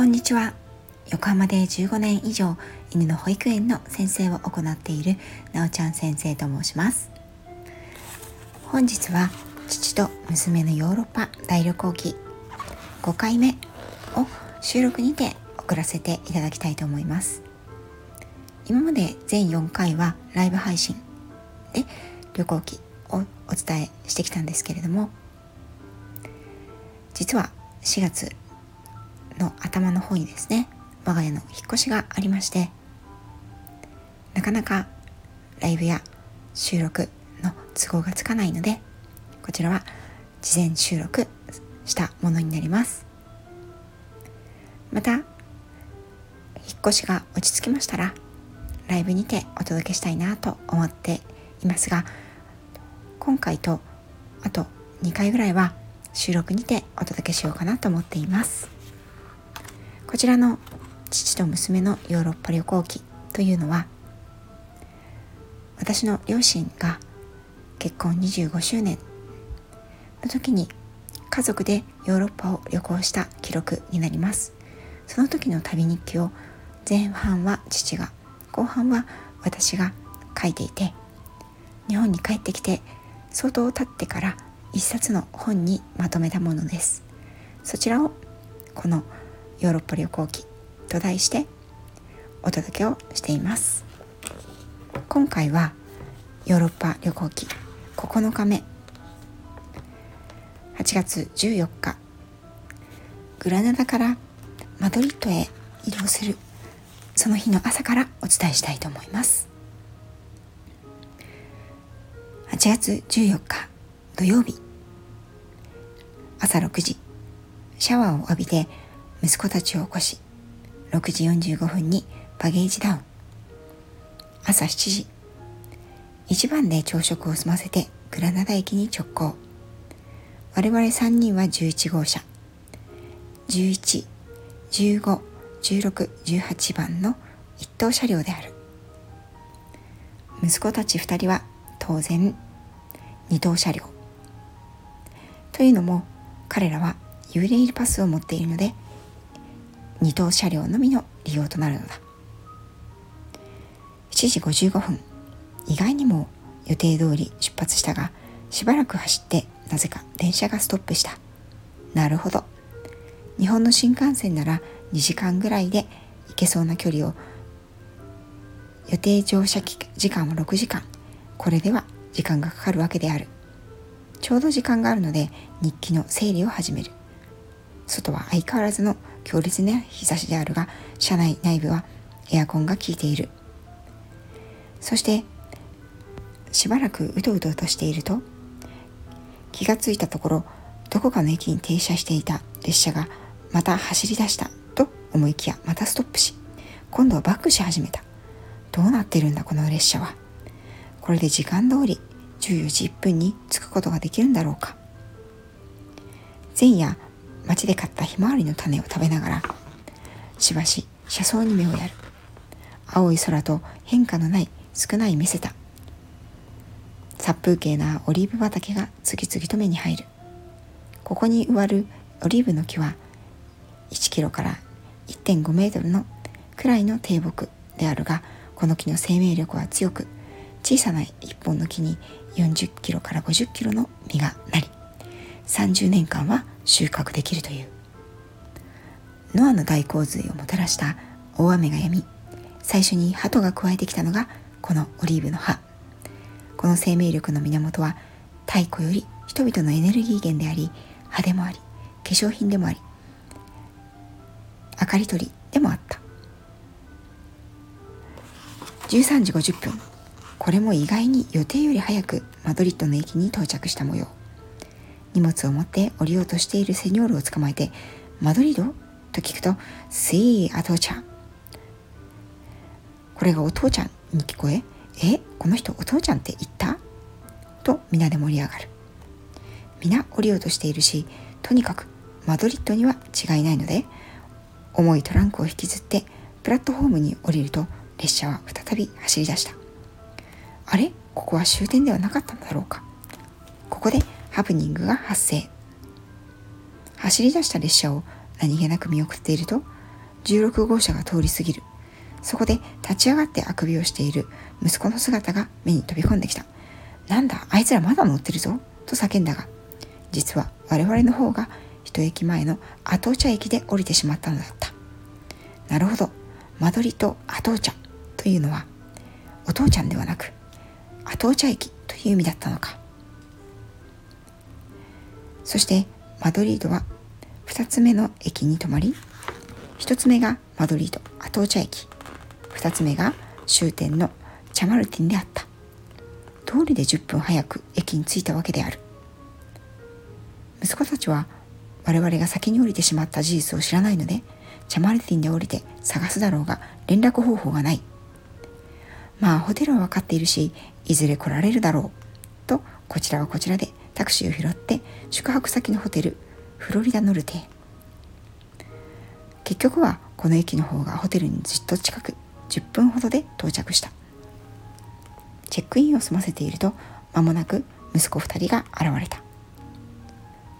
こんにちは。横浜で15年以上犬の保育園の先生を行っているなおちゃん先生と申します。本日は父と娘のヨーロッパ大旅行記5回目を収録にて送らせていただきたいと思います。今まで全4回はライブ配信で旅行記をお伝えしてきたんですけれども実は4月の頭の方にですね我が家の引っ越しがありましてなかなかライブや収録の都合がつかないのでこちらは事前収録したものになります。また引っ越しが落ち着きましたらライブにてお届けしたいなと思っていますが今回とあと2回ぐらいは収録にてお届けしようかなと思っています。こちらの父と娘のヨーロッパ旅行記というのは私の両親が結婚25周年。の時に家族でヨーロッパを旅行した記録になります。その時の旅日記を前半は父が後半は私が書いていて日本に帰ってきて相当経ってから一冊の本にまとめたものです。そちらをこのヨーロッパ旅行記と題してお届けをしています。今回はヨーロッパ旅行記9日目。8月14日。グラナダからマドリッドへ移動する。その日の朝からお伝えしたいと思います。8月14日土曜日。朝6時。シャワーを浴びて息子たちを起こし6時45分にバゲージダウン。朝7時。一番で朝食を済ませてグラナダ駅に直行。我々3人は11号車。11、15、16、18番の一等車両である。息子たち2人は当然2等車両。というのも彼らはユーレイルパスを持っているので2等車両のみの利用となるのだ。7時55分。意外にも予定通り出発したがしばらく走ってなぜか電車がストップした。なるほど。日本の新幹線なら2時間ぐらいで行けそうな距離を予定乗車時間は6時間。これでは時間がかかるわけである。ちょうど時間があるので日記の整理を始める。外は相変わらずの強烈な日差しであるが車内内部はエアコンが効いている。そしてしばらくうとうととしていると気がついたところどこかの駅に停車していた列車がまた走り出したと思いきやまたストップし今度はバックし始めた。どうなってるんだこの列車は。これで時間通り14時1分に着くことができるんだろうか。前夜町で買ったひまわりの種を食べながらしばし車窓に目をやる。青い空と変化のない少ない見せた殺風景なオリーブ畑が次々と目に入る。ここに植わるオリーブの木は1キロから1.5メートルのくらいの低木であるがこの木の生命力は強く小さな一本の木に40キロから50キロの実がなり30年間は収穫できるという。ノアの大洪水をもたらした大雨が止み最初に鳩が加えてきたのがこのオリーブの葉。この生命力の源は太古より人々のエネルギー源であり葉でもあり化粧品でもあり明かり取りでもあった。13時50分これも意外に予定より早くマドリッドの駅に到着した模様。荷物を持って降りようとしているセニョールを捕まえてマドリード？と聞くと「スイーアトーチャン」これがお父ちゃんに聞こえ「えこの人お父ちゃんって言った?」と皆で盛り上がる。皆降りようとしているしとにかくマドリッドには違いないので重いトランクを引きずってプラットフォームに降りると列車は再び走り出したあれ？ここは終点ではなかったのだろうか？ここでハプニングが発生。走り出した列車を何気なく見送っていると16号車が通り過ぎる。そこで立ち上がってあくびをしている息子の姿が目に飛び込んできた。なんだあいつらまだ乗ってるぞと叫んだが実は我々の方が一駅前のアトーチャ駅で降りてしまったのだった。なるほどマドリードアトーチャというのはお父ちゃんではなくアトーチャ駅という意味だったのか。そしてマドリードは2つ目の駅に止まり1つ目がマドリードアトーチャ駅。2つ目が終点のチャマルティンであった。通りで10分早く駅に着いたわけである。息子たちは我々が先に降りてしまった事実を知らないのでチャマルティンで降りて探すだろうが連絡方法がない。まあホテルは分かっているしいずれ来られるだろう。とこちらはこちらでタクシーを拾って宿泊先のホテルフロリダノルテへ結局はこの駅の方がホテルにずっと近く10分ほどで到着した。チェックインを済ませていると間もなく息子2人が現れた。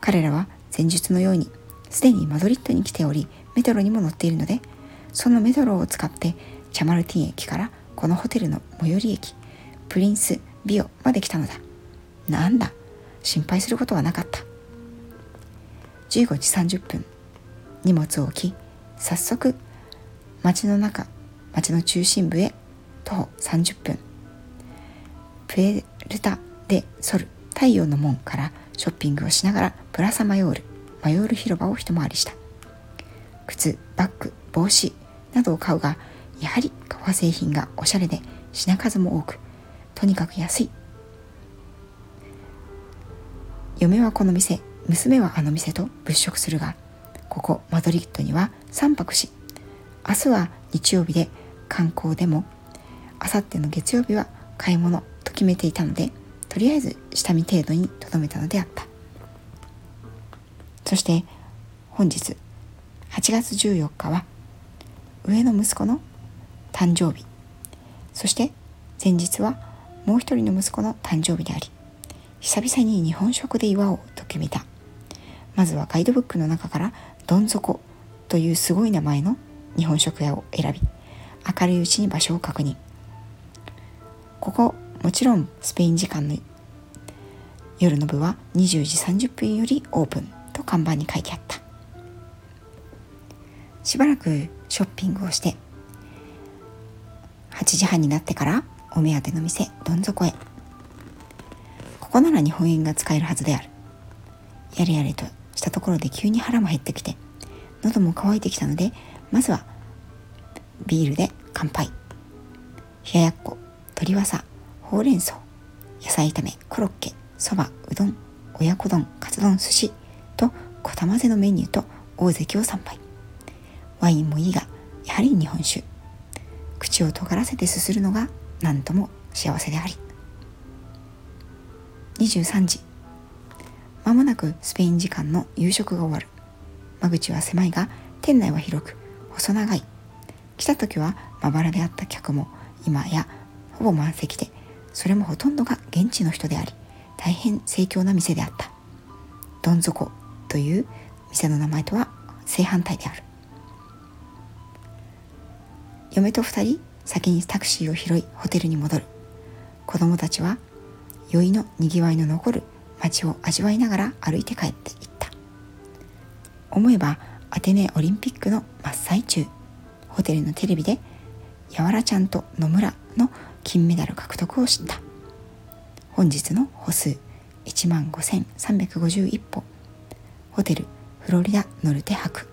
彼らは前述のようにすでにマドリッドに来ておりメトロにも乗っているのでそのメトロを使ってチャマルティン駅からこのホテルの最寄り駅プリンス・ビオまで来たのだ。なんだ心配することはなかった。15時30分荷物を置き早速街の中街の中心部へ徒歩30分。プエルタ・デ・ソル太陽の門からショッピングをしながらプラサマヨールマヨール広場を一回りした。靴バッグ帽子などを買うがやはり革製品がおしゃれで品数も多くとにかく安い。嫁はこの店娘はあの店と物色するがここマドリッドには3泊し明日は日曜日で観光でもあさっての月曜日は買い物と決めていたのでとりあえず下見程度にとどめたのであった。そして本日8月14日は上の息子の誕生日。そして前日はもう一人の息子の誕生日であり久々に日本食で祝おうと決めた。まずはガイドブックの中からどん底というすごい名前の日本食屋を選び明るいうちに場所を確認。ここもちろんスペイン時間の夜の部は20時30分よりオープンと看板に書いてあった。しばらくショッピングをして8時半になってからお目当ての店どん底へ。ここなら日本円が使えるはずである。やれやれとしたところで急に腹も減ってきて喉も渇いてきたのでまずはビールで乾杯。冷ややっこ鶏わさほうれん草野菜炒めコロッケそばうどん親子丼カツ丼寿司と小玉ぜのメニューと大関を参拝。ワインもいいがやはり日本酒。口を尖らせてすするのが何とも幸せであり。23時。まもなくスペイン時間の夕食が終わる。間口は狭いが店内は広く細長い。来た時はまばらであった客も今やほぼ満席でそれもほとんどが現地の人であり大変盛況な店であった。どん底という店の名前とは正反対である。嫁と2人先にタクシーを拾いホテルに戻る。子供たちは酔いのにぎわいの残る街を味わいながら歩いて帰っていった。思えばアテネオリンピックの真っ最中ホテルのテレビでやわらちゃんと野村の金メダル獲得を知った。本日の歩数1万5351歩。ホテルフロリダノルテ泊